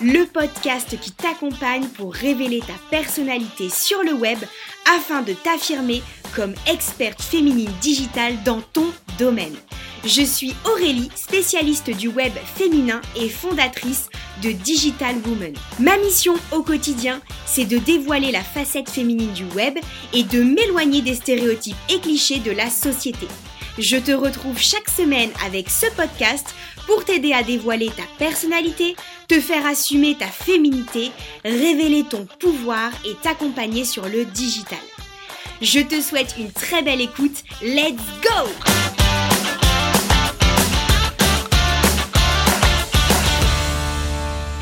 Le podcast qui t'accompagne pour révéler ta personnalité sur le web afin de t'affirmer comme experte féminine digitale dans ton domaine. Je suis Aurélie, spécialiste du web féminin et fondatrice de Digital Woman. Ma mission au quotidien, c'est de dévoiler la facette féminine du web et de m'éloigner des stéréotypes et clichés de la société. Je te retrouve chaque semaine avec ce podcast pour t'aider à dévoiler ta personnalité, te faire assumer ta féminité, révéler ton pouvoir et t'accompagner sur le digital. Je te souhaite une très belle écoute. Let's go!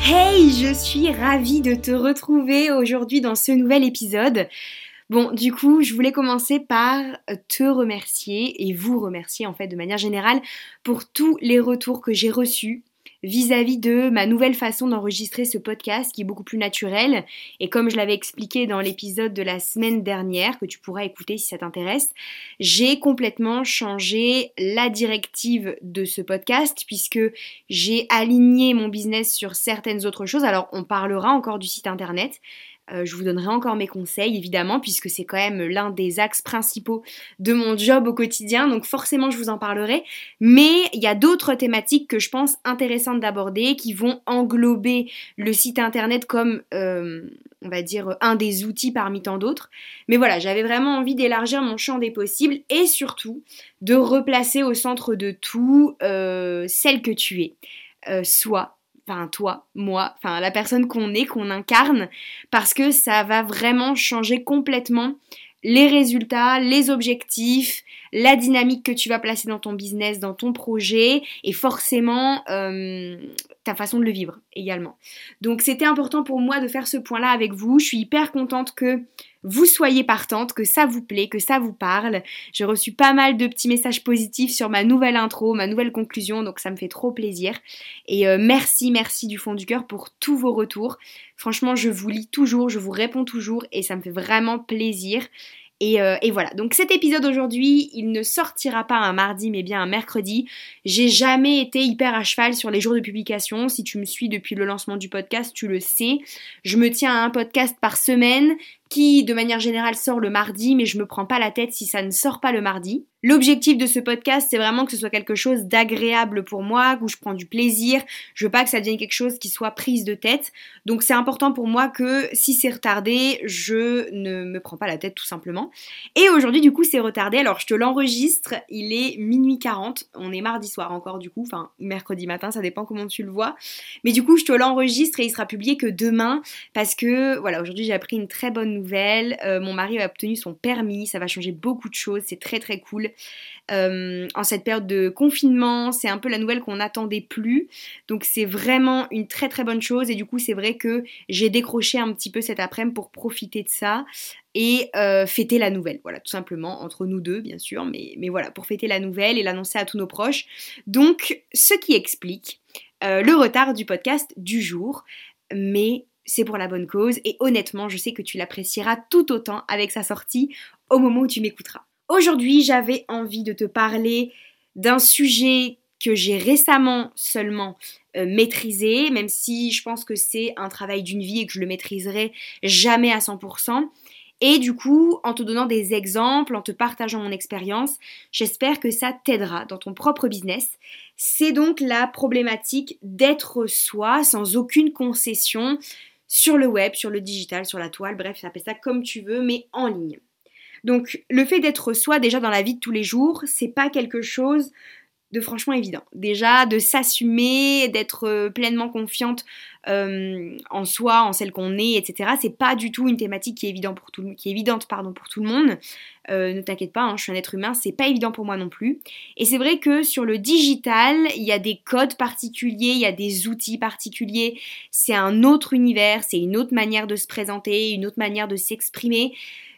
Hey, je suis ravie de te retrouver aujourd'hui dans ce nouvel épisode. Bon, du coup, je voulais commencer par te remercier et vous remercier en fait de manière générale pour tous les retours que j'ai reçus vis-à-vis de ma nouvelle façon d'enregistrer ce podcast qui est beaucoup plus naturel. Et comme je l'avais expliqué dans l'épisode de la semaine dernière, que tu pourras écouter si ça t'intéresse, j'ai complètement changé la directive de ce podcast puisque j'ai aligné mon business sur certaines autres choses. Alors on parlera encore du site internet. Euh, je vous donnerai encore mes conseils, évidemment, puisque c'est quand même l'un des axes principaux de mon job au quotidien, donc forcément je vous en parlerai. Mais il y a d'autres thématiques que je pense intéressantes d'aborder, qui vont englober le site internet comme, euh, on va dire, un des outils parmi tant d'autres. Mais voilà, j'avais vraiment envie d'élargir mon champ des possibles et surtout de replacer au centre de tout euh, celle que tu es. soit enfin toi, moi, enfin la personne qu'on est, qu'on incarne, parce que ça va vraiment changer complètement les résultats, les objectifs, la dynamique que tu vas placer dans ton business, dans ton projet, et forcément euh, ta façon de le vivre également. Donc c'était important pour moi de faire ce point-là avec vous. Je suis hyper contente que vous soyez partante, que ça vous plaît, que ça vous parle. J'ai reçu pas mal de petits messages positifs sur ma nouvelle intro, ma nouvelle conclusion, donc ça me fait trop plaisir. Et euh, merci, merci du fond du cœur pour tous vos retours. Franchement, je vous lis toujours, je vous réponds toujours et ça me fait vraiment plaisir. Euh, et, voilà, donc cet épisode aujourd'hui, il ne sortira pas un mardi mais bien un mercredi. J'ai jamais été hyper à cheval sur les jours de publication. Si tu me suis depuis le lancement du podcast, tu le sais. Je me tiens à un podcast par semaine qui de manière générale sort le mardi, mais je me prends pas la tête si ça ne sort pas le mardi. L'objectif de ce podcast, c'est vraiment que ce soit quelque chose d'agréable pour moi, où je prends du plaisir. Je veux pas que ça devienne quelque chose qui soit prise de tête. Donc c'est important pour moi que si c'est retardé, je ne me prends pas la tête tout simplement. Et aujourd'hui, du coup, c'est retardé. Alors je te l'enregistre, il est minuit 40. On est mardi soir encore, du coup, enfin mercredi matin, ça dépend comment tu le vois. Mais du coup, je te l'enregistre et il sera publié que demain parce que voilà, aujourd'hui j'ai appris une très bonne nouvelle euh, mon mari a obtenu son permis, ça va changer beaucoup de choses, c'est très très cool. Euh, en cette période de confinement, c'est un peu la nouvelle qu'on n'attendait plus. Donc c'est vraiment une très très bonne chose et du coup c'est vrai que j'ai décroché un petit peu cet après-midi pour profiter de ça et euh, fêter la nouvelle. Voilà, tout simplement, entre nous deux bien sûr, mais, mais voilà, pour fêter la nouvelle et l'annoncer à tous nos proches. Donc ce qui explique le retard du podcast du jour. Mais c'est pour la bonne cause et honnêtement, je sais que tu l'apprécieras tout autant avec sa sortie au moment où tu m'écouteras. Aujourd'hui, j'avais envie de te parler d'un sujet que j'ai récemment seulement euh, maîtrisé, même si je pense que c'est un travail d'une vie et que je le maîtriserai jamais à 100%. Et du coup, en te donnant des exemples, en te partageant mon expérience, j'espère que ça t'aidera dans ton propre business. C'est donc la problématique d'être soi sans aucune concession, sur le web, sur le digital, sur la toile, bref, appelle ça comme tu veux, mais en ligne. Donc le fait d'être soi déjà dans la vie de tous les jours, c'est pas quelque chose de franchement évident. Déjà, de s'assumer, d'être euh, pleinement confiante euh, en soi, en celle qu'on est, etc. C'est pas du tout une thématique qui est, pour tout, qui est évidente pardon, pour tout le monde. Euh, ne t'inquiète pas, hein, je suis un être humain, c'est pas évident pour moi non plus. Et c'est vrai que sur le digital, il y a des codes particuliers, il y a des outils particuliers, c'est un autre univers, c'est une autre manière de se présenter, une autre manière de s'exprimer.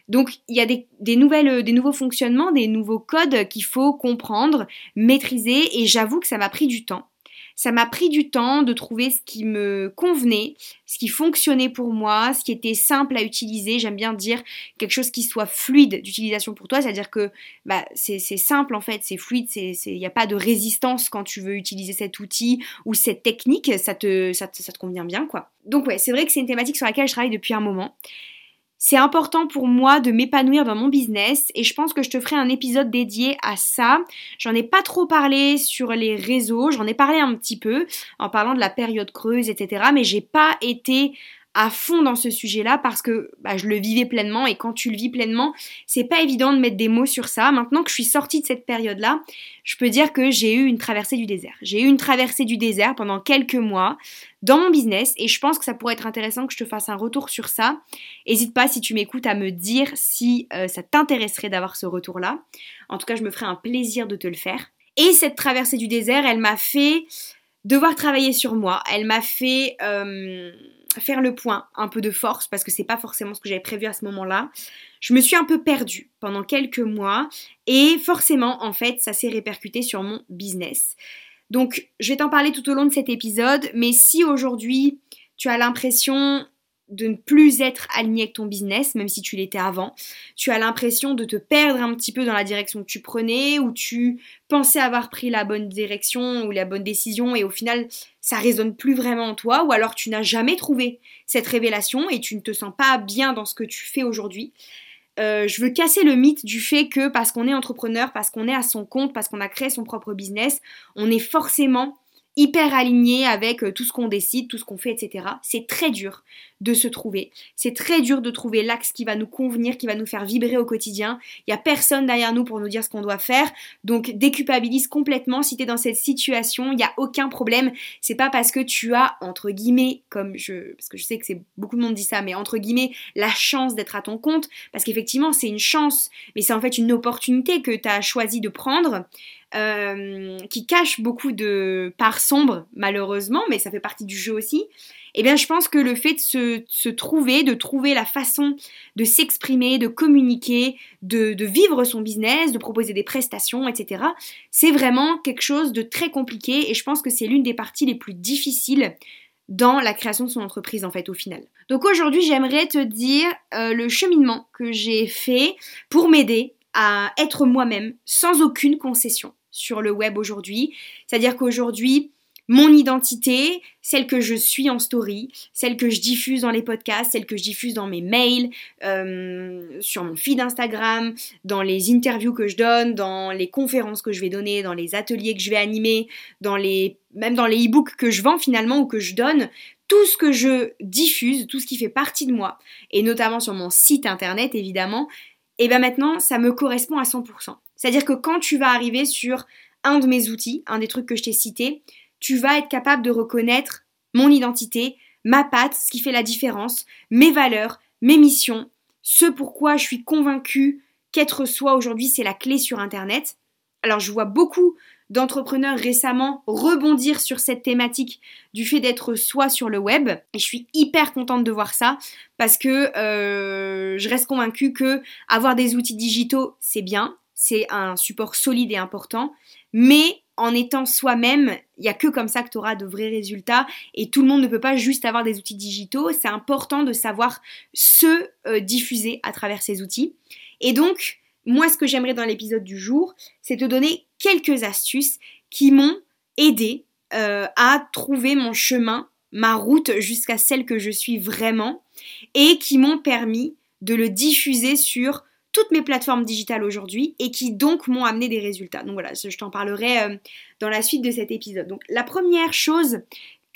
Donc il y a des, nouvelles, euh, des nouveaux fonctionnements, des nouveaux codes qu'il faut comprendre, maîtriser, et j'avoue que ça m'a pris du temps. Ça m'a pris du temps de trouver ce qui me convenait, ce qui fonctionnait pour moi, ce qui était simple à utiliser. J'aime bien dire quelque chose qui soit fluide d'utilisation pour toi, c'est-à-dire que bah, c'est simple en fait, c'est fluide, il n'y a pas de résistance quand tu veux utiliser cet outil ou cette technique, ça te, ça te, ça te convient bien quoi. Donc ouais, c'est vrai que c'est une thématique sur laquelle je travaille depuis un moment. C'est important pour moi de m'épanouir dans mon business et je pense que je te ferai un épisode dédié à ça. J'en ai pas trop parlé sur les réseaux, j'en ai parlé un petit peu en parlant de la période creuse, etc. Mais j'ai pas été à fond dans ce sujet-là parce que bah, je le vivais pleinement et quand tu le vis pleinement, c'est pas évident de mettre des mots sur ça. Maintenant que je suis sortie de cette période-là, je peux dire que j'ai eu une traversée du désert. J'ai eu une traversée du désert pendant quelques mois dans mon business et je pense que ça pourrait être intéressant que je te fasse un retour sur ça. N'hésite pas si tu m'écoutes à me dire si euh, ça t'intéresserait d'avoir ce retour-là. En tout cas, je me ferai un plaisir de te le faire. Et cette traversée du désert, elle m'a fait devoir travailler sur moi. Elle m'a fait euh, faire le point, un peu de force, parce que c'est pas forcément ce que j'avais prévu à ce moment-là. Je me suis un peu perdue pendant quelques mois et forcément, en fait, ça s'est répercuté sur mon business. Donc, je vais t'en parler tout au long de cet épisode, mais si aujourd'hui tu as l'impression de ne plus être aligné avec ton business, même si tu l'étais avant. Tu as l'impression de te perdre un petit peu dans la direction que tu prenais, ou tu pensais avoir pris la bonne direction ou la bonne décision, et au final, ça résonne plus vraiment en toi, ou alors tu n'as jamais trouvé cette révélation et tu ne te sens pas bien dans ce que tu fais aujourd'hui. Euh, je veux casser le mythe du fait que parce qu'on est entrepreneur, parce qu'on est à son compte, parce qu'on a créé son propre business, on est forcément hyper aligné avec euh, tout ce qu'on décide, tout ce qu'on fait, etc. C'est très dur de se trouver. C'est très dur de trouver l'axe qui va nous convenir, qui va nous faire vibrer au quotidien. Il n'y a personne derrière nous pour nous dire ce qu'on doit faire. Donc déculpabilise complètement si tu es dans cette situation. Il n'y a aucun problème. C'est pas parce que tu as, entre guillemets, comme je. Parce que je sais que c'est beaucoup de monde dit ça, mais entre guillemets, la chance d'être à ton compte. Parce qu'effectivement, c'est une chance, mais c'est en fait une opportunité que tu as choisi de prendre. Euh, qui cache beaucoup de parts sombres, malheureusement, mais ça fait partie du jeu aussi. Eh bien, je pense que le fait de se, trouver, de trouver la façon de s'exprimer, de communiquer, de, vivre son business, de proposer des prestations, etc., c'est vraiment quelque chose de très compliqué et je pense que c'est l'une des parties les plus difficiles dans la création de son entreprise en fait au final. Donc aujourd'hui j'aimerais te dire euh, le cheminement que j'ai fait pour m'aider à être moi-même sans aucune concession sur le web aujourd'hui. C'est-à-dire qu'aujourd'hui, mon identité, celle que je suis en story, celle que je diffuse dans les podcasts, celle que je diffuse dans mes mails, euh, sur mon feed Instagram, dans les interviews que je donne, dans les conférences que je vais donner, dans les ateliers que je vais animer, dans les, même dans les e-books que je vends finalement ou que je donne, tout ce que je diffuse, tout ce qui fait partie de moi, et notamment sur mon site internet évidemment, et bien maintenant, ça me correspond à 100%. C'est-à-dire que quand tu vas arriver sur un de mes outils, un des trucs que je t'ai cité, tu vas être capable de reconnaître mon identité, ma patte, ce qui fait la différence, mes valeurs, mes missions, ce pourquoi je suis convaincue qu'être soi aujourd'hui, c'est la clé sur Internet. Alors je vois beaucoup d'entrepreneurs récemment rebondir sur cette thématique du fait d'être soi sur le web. Et je suis hyper contente de voir ça parce que euh, je reste convaincue que avoir des outils digitaux, c'est bien, c'est un support solide et important, mais en étant soi-même, il n'y a que comme ça que tu auras de vrais résultats et tout le monde ne peut pas juste avoir des outils digitaux, c'est important de savoir se euh, diffuser à travers ces outils. Et donc, moi, ce que j'aimerais dans l'épisode du jour, c'est te donner quelques astuces qui m'ont aidé euh, à trouver mon chemin, ma route jusqu'à celle que je suis vraiment et qui m'ont permis de le diffuser sur toutes mes plateformes digitales aujourd'hui et qui donc m'ont amené des résultats. Donc voilà, je t'en parlerai euh, dans la suite de cet épisode. Donc la première chose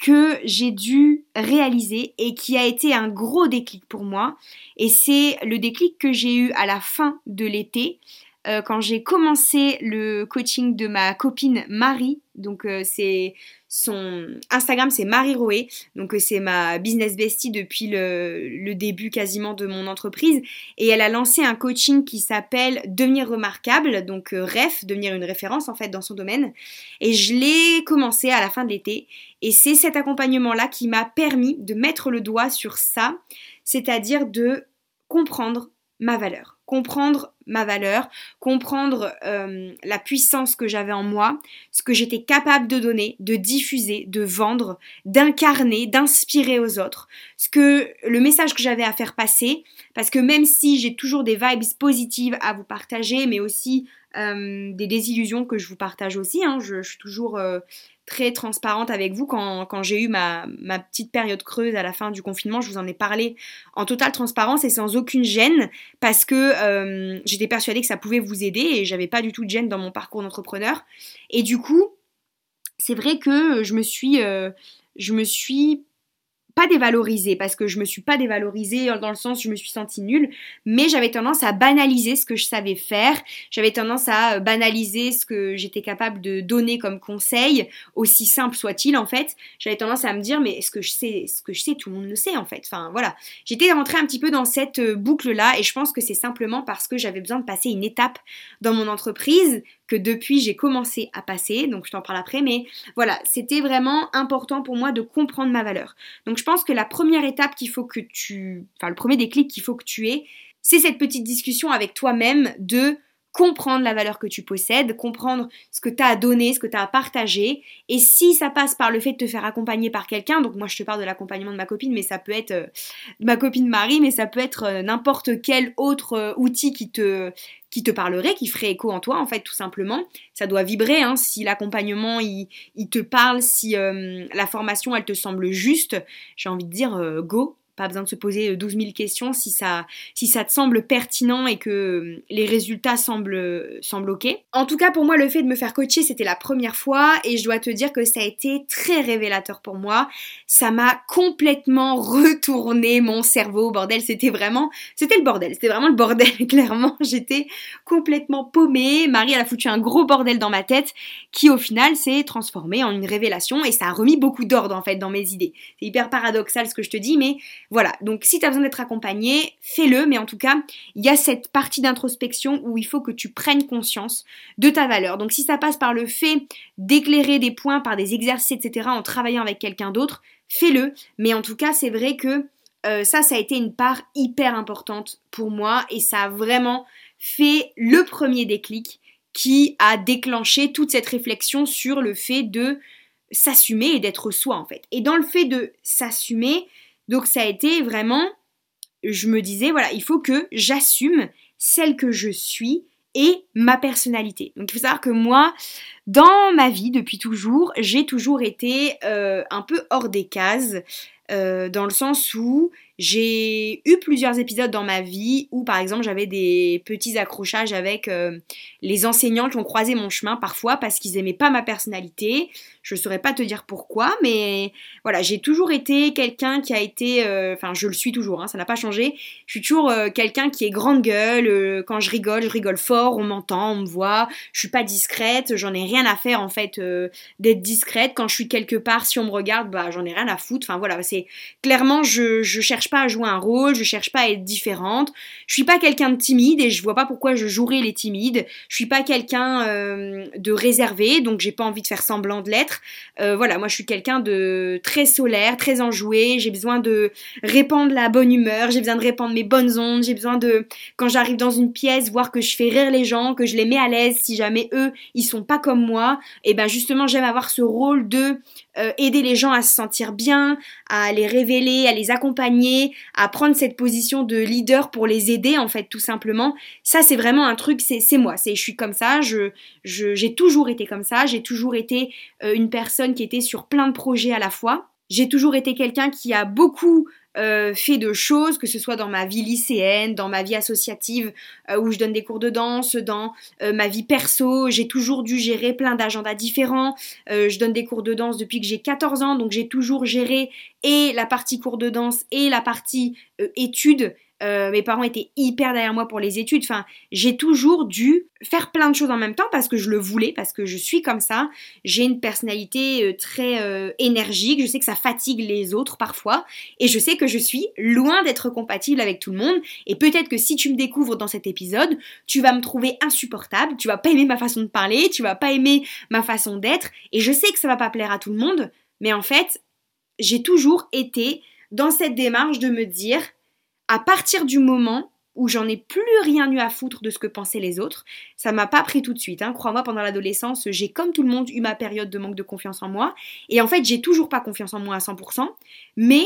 que j'ai dû réaliser et qui a été un gros déclic pour moi. Et c'est le déclic que j'ai eu à la fin de l'été euh, quand j'ai commencé le coaching de ma copine Marie. Donc euh, c'est son Instagram, c'est Marie Roé. Donc euh, c'est ma business bestie depuis le, début quasiment de mon entreprise. Et elle a lancé un coaching qui s'appelle Devenir remarquable. Donc REF, devenir une référence en fait dans son domaine. Et je l'ai commencé à la fin de l'été. Et c'est cet accompagnement-là qui m'a permis de mettre le doigt sur ça, c'est-à-dire de comprendre ma valeur comprendre ma valeur, comprendre euh, la puissance que j'avais en moi, ce que j'étais capable de donner, de diffuser, de vendre, d'incarner, d'inspirer aux autres, ce que le message que j'avais à faire passer, parce que même si j'ai toujours des vibes positives à vous partager, mais aussi euh, des désillusions que je vous partage aussi, hein, je, suis toujours euh, très transparente avec vous quand, j'ai eu ma, petite période creuse à la fin du confinement. Je vous en ai parlé en totale transparence et sans aucune gêne parce que euh, j'étais persuadée que ça pouvait vous aider et j'avais pas du tout de gêne dans mon parcours d'entrepreneur. Et du coup, c'est vrai que je me suis, euh, je me suis pas dévalorisée parce que je me suis pas dévalorisée dans le sens où je me suis sentie nulle, mais j'avais tendance à banaliser ce que je savais faire, j'avais tendance à euh, banaliser ce que j'étais capable de donner comme conseil, aussi simple soit-il en fait. J'avais tendance à me dire mais est-ce que je sais ce que je sais tout le monde le sait en fait. Enfin voilà, j'étais rentrée un petit peu dans cette euh, boucle là et je pense que c'est simplement parce que j'avais besoin de passer une étape dans mon entreprise que depuis j'ai commencé à passer, donc je t'en parle après, mais voilà, c'était vraiment important pour moi de comprendre ma valeur. Donc je pense que la première étape qu'il faut que tu, enfin le premier déclic qu'il faut que tu aies, c'est cette petite discussion avec toi-même de comprendre la valeur que tu possèdes, comprendre ce que tu as à donner, ce que tu as à partager. Et si ça passe par le fait de te faire accompagner par quelqu'un, donc moi je te parle de l'accompagnement de ma copine, mais ça peut être euh, ma copine Marie, mais ça peut être euh, n'importe quel autre euh, outil qui te, qui te parlerait, qui ferait écho en toi, en fait, tout simplement. Ça doit vibrer, hein, si l'accompagnement, il, te parle, si la formation, elle te semble juste, j'ai envie de dire, go, pas besoin de se poser 12 euh, 000 questions si ça, si ça te semble pertinent et que euh, les résultats semblent, semblent ok. En tout cas, pour moi, le fait de me faire coacher, c'était la première fois et je dois te dire que ça a été très révélateur pour moi. Ça m'a complètement retourné mon cerveau, bordel. C'était vraiment, c'était le bordel. C'était vraiment le bordel, clairement. J'étais complètement paumée. Marie, elle a foutu un gros bordel dans ma tête qui, au final, s'est transformé en une révélation et ça a remis beaucoup d'ordre, en fait, dans mes idées. C'est hyper paradoxal ce que je te dis, mais voilà, donc si tu as besoin d'être accompagné, fais-le, mais en tout cas, il y a cette partie d'introspection où il faut que tu prennes conscience de ta valeur. Donc si ça passe par le fait d'éclairer des points par des exercices, etc., en travaillant avec quelqu'un d'autre, fais-le, mais en tout cas, c'est vrai que euh, ça, ça a été une part hyper importante pour moi et ça a vraiment fait le premier déclic qui a déclenché toute cette réflexion sur le fait de s'assumer et d'être soi en fait. Et dans le fait de s'assumer, donc ça a été vraiment, je me disais, voilà, il faut que j'assume celle que je suis et ma personnalité. Donc il faut savoir que moi, dans ma vie, depuis toujours, j'ai toujours été euh, un peu hors des cases, euh, dans le sens où j'ai eu plusieurs épisodes dans ma vie où, par exemple, j'avais des petits accrochages avec euh, les enseignants qui ont croisé mon chemin parfois parce qu'ils aimaient pas ma personnalité. Je saurais pas te dire pourquoi, mais voilà, j'ai toujours été quelqu'un qui a été, enfin, je le suis toujours, hein, ça n'a pas changé. Je suis toujours quelqu'un qui est grande gueule. quand je rigole, je rigole fort, on m'entend, on me voit. Je suis pas discrète, j'en ai rien à faire en fait d'être discrète. Quand je suis quelque part, si on me regarde, bah, j'en ai rien à foutre. Enfin voilà, c'est clairement, je, je cherche pas à jouer un rôle, je cherche pas à être différente. Je suis pas quelqu'un de timide et je vois pas pourquoi je jouerais les timides. Je suis pas quelqu'un euh, de réservé, donc j'ai pas envie de faire semblant de l'être. Euh, voilà, moi je suis quelqu'un de très solaire, très enjoué. J'ai besoin de répandre la bonne humeur, j'ai besoin de répandre mes bonnes ondes, j'ai besoin de quand j'arrive dans une pièce voir que je fais rire les gens, que je les mets à l'aise si jamais eux ils sont pas comme moi. Et ben justement j'aime avoir ce rôle de euh, aider les gens à se sentir bien, à les révéler, à les accompagner, à prendre cette position de leader pour les aider en fait tout simplement. Ça c'est vraiment un truc, c'est moi, c'est je suis comme ça, je j'ai toujours été comme ça, j'ai toujours été euh, une personne qui était sur plein de projets à la fois. J'ai toujours été quelqu'un qui a beaucoup euh, fait de choses, que ce soit dans ma vie lycéenne, dans ma vie associative euh, où je donne des cours de danse, dans euh, ma vie perso, j'ai toujours dû gérer plein d'agendas différents. je donne des cours de danse depuis que j'ai 14 ans, donc j'ai toujours géré et la partie cours de danse et la partie études euh, mes parents étaient hyper derrière moi pour les études. Enfin, j'ai toujours dû faire plein de choses en même temps parce que je le voulais, parce que je suis comme ça. J'ai une personnalité euh, très euh, énergique. Je sais que ça fatigue les autres parfois. Et je sais que je suis loin d'être compatible avec tout le monde. Et peut-être que si tu me découvres dans cet épisode, tu vas me trouver insupportable. Tu vas pas aimer ma façon de parler. Tu vas pas aimer ma façon d'être. Et je sais que ça va pas plaire à tout le monde. Mais en fait, j'ai toujours été dans cette démarche de me dire à partir du moment où j'en ai plus rien eu à foutre de ce que pensaient les autres. Ça m'a pas pris tout de suite. Hein. Crois-moi, pendant l'adolescence, j'ai comme tout le monde eu ma période de manque de confiance en moi. Et en fait, j'ai toujours pas confiance en moi à 100%, mais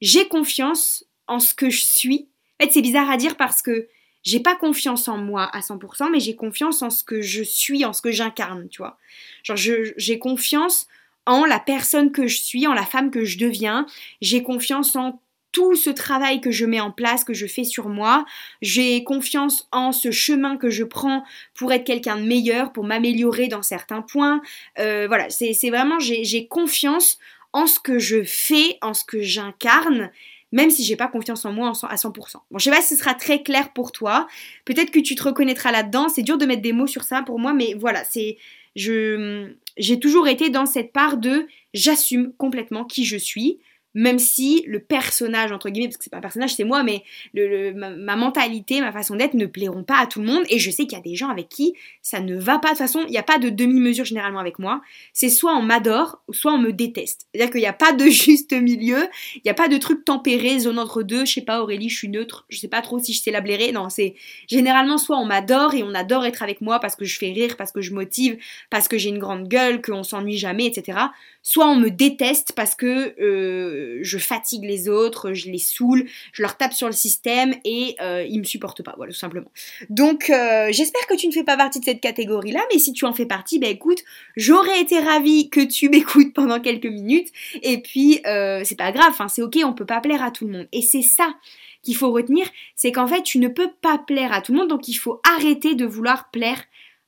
j'ai confiance en ce que je suis. En fait, c'est bizarre à dire parce que j'ai pas confiance en moi à 100%, mais j'ai confiance en ce que je suis, en ce que j'incarne, tu vois. Genre, j'ai confiance en la personne que je suis, en la femme que je deviens. J'ai confiance en tout ce travail que je mets en place, que je fais sur moi. J'ai confiance en ce chemin que je prends pour être quelqu'un de meilleur, pour m'améliorer dans certains points. Euh, voilà, c'est vraiment, j'ai confiance en ce que je fais, en ce que j'incarne même si j'ai pas confiance en moi à 100%. Bon, je sais pas si ce sera très clair pour toi. Peut-être que tu te reconnaîtras là-dedans. C'est dur de mettre des mots sur ça pour moi, mais voilà, c'est je j'ai toujours été dans cette part de j'assume complètement qui je suis même si le personnage, entre guillemets, parce que c'est pas un personnage, c'est moi, mais ma, mentalité, ma façon d'être ne plairont pas à tout le monde. Et je sais qu'il y a des gens avec qui ça ne va pas. De toute façon, il n'y a pas de demi-mesure généralement avec moi. C'est soit on m'adore, soit on me déteste. C'est-à-dire qu'il n'y a pas de juste milieu, il n'y a pas de truc tempéré, zone entre deux. Je sais pas, Aurélie, je suis neutre, je sais pas trop si je sais la blairer. Non, c'est généralement soit on m'adore et on adore être avec moi parce que je fais rire, parce que je motive, parce que j'ai une grande gueule, qu'on s'ennuie jamais, etc soit on me déteste parce que euh, je fatigue les autres, je les saoule, je leur tape sur le système et euh, ils me supportent pas, voilà, tout simplement. Donc euh, j'espère que tu ne fais pas partie de cette catégorie-là, mais si tu en fais partie, bah écoute, j'aurais été ravie que tu m'écoutes pendant quelques minutes, et puis c'est pas grave, hein, c'est ok, on peut pas plaire à tout le monde. Et c'est ça qu'il faut retenir, c'est qu'en fait tu ne peux pas plaire à tout le monde, donc il faut arrêter de vouloir plaire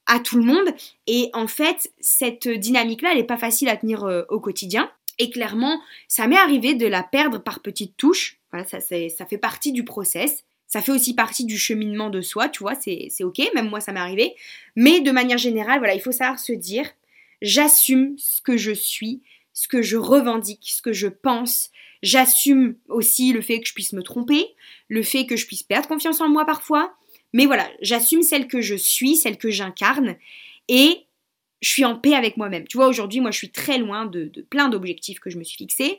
à tout le monde. Et en fait, cette dynamique-là, elle n'est pas facile à tenir euh, au quotidien. Et clairement, ça m'est arrivé de la perdre par petites touches. Voilà, ça, ça fait partie du process. Ça fait aussi partie du cheminement de soi, tu vois, c'est ok, même moi ça m'est arrivé. Mais de manière générale, voilà, il faut savoir se dire, j'assume ce que je suis, ce que je revendique, ce que je pense. J'assume aussi le fait que je puisse me tromper, le fait que je puisse perdre confiance en moi parfois, mais voilà, j'assume celle que je suis, celle que j'incarne, et je suis en paix avec moi-même. Tu vois, aujourd'hui, moi, je suis très loin de, plein d'objectifs que je me suis fixés.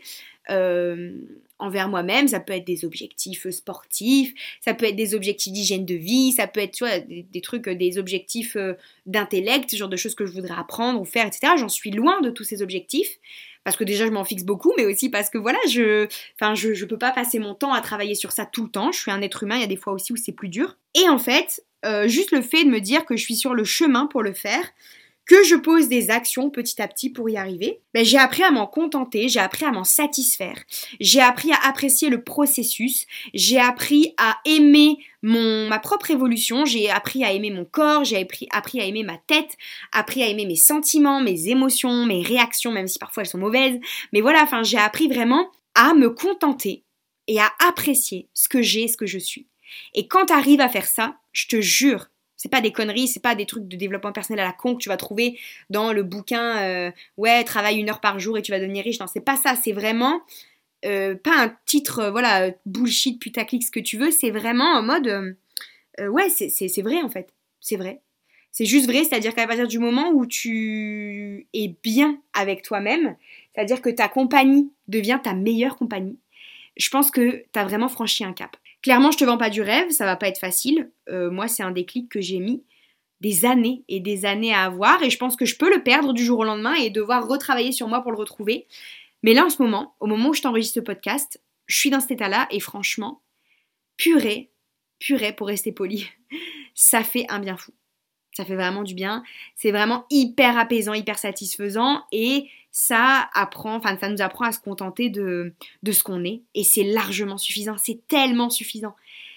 Euh, envers moi-même, ça peut être des objectifs sportifs, ça peut être des objectifs d'hygiène de vie, ça peut être des, trucs, des objectifs euh, d'intellect, genre de choses que je voudrais apprendre ou faire, etc. J'en suis loin de tous ces objectifs parce que déjà je m'en fixe beaucoup, mais aussi parce que voilà, je, enfin, je, peux pas passer mon temps à travailler sur ça tout le temps. Je suis un être humain, il y a des fois aussi où c'est plus dur. Et en fait, euh, juste le fait de me dire que je suis sur le chemin pour le faire, que je pose des actions petit à petit pour y arriver, ben, j'ai appris à m'en contenter, j'ai appris à m'en satisfaire, j'ai appris à apprécier le processus, j'ai appris à aimer mon, ma propre évolution, j'ai appris à aimer mon corps, j'ai appris, appris à aimer ma tête, appris à aimer mes sentiments, mes émotions, mes réactions, même si parfois elles sont mauvaises, mais voilà, enfin j'ai appris vraiment à me contenter et à apprécier ce que j'ai, ce que je suis. Et quand tu arrives à faire ça, je te jure, c'est pas des conneries, c'est pas des trucs de développement personnel à la con que tu vas trouver dans le bouquin euh, ouais, travaille une heure par jour et tu vas devenir riche. Non, c'est pas ça, c'est vraiment euh, pas un titre euh, voilà bullshit putaclic ce que tu veux, c'est vraiment en mode ouais, c'est vrai en fait. C'est vrai. C'est juste vrai, c'est-à-dire qu'à partir du moment où tu es bien avec toi-même, c'est-à-dire que ta compagnie devient ta meilleure compagnie, je pense que tu as vraiment franchi un cap. Clairement, je te vends pas du rêve, ça va pas être facile. Euh, moi, c'est un déclic que j'ai mis des années et des années à avoir et je pense que je peux le perdre du jour au lendemain et devoir retravailler sur moi pour le retrouver. Mais là, en ce moment, au moment où je t'enregistre ce podcast, je suis dans cet état-là et franchement, purée, purée pour rester poli, ça fait un bien fou. Ça fait vraiment du bien. C'est vraiment hyper apaisant, hyper satisfaisant et ça apprend, enfin ça nous apprend à se contenter de, de ce qu'on est et c'est largement suffisant, c'est tellement suffisant.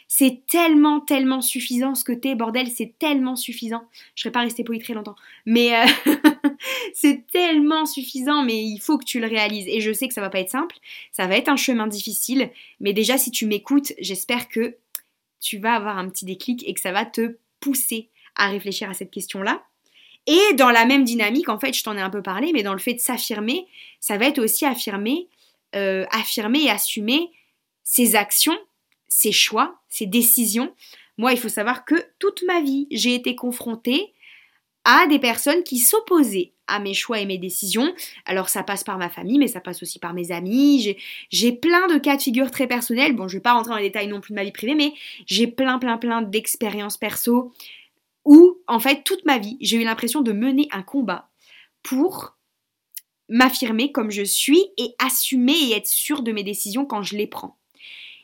C'est tellement, tellement suffisant ce que t'es, bordel, c'est tellement suffisant. Je serais pas restée poli très longtemps. Mais euh, c'est tellement suffisant, mais il faut que tu le réalises. Et je sais que ça va pas être simple, ça va être un chemin difficile. Mais déjà, si tu m'écoutes, j'espère que tu vas avoir un petit déclic et que ça va te pousser à réfléchir à cette question-là. Et dans la même dynamique, en fait, je t'en ai un peu parlé, mais dans le fait de s'affirmer, ça va être aussi affirmer, euh, affirmer et assumer ses actions, ses choix, ses décisions. Moi, il faut savoir que toute ma vie, j'ai été confrontée à des personnes qui s'opposaient à mes choix et mes décisions. Alors ça passe par ma famille, mais ça passe aussi par mes amis. J'ai plein de cas de figure très personnels. Bon, je vais pas rentrer dans les détails non plus de ma vie privée, mais j'ai plein, plein, plein d'expériences perso où, en fait, toute ma vie, j'ai eu l'impression de mener un combat pour m'affirmer comme je suis et assumer et être sûre de mes décisions quand je les prends.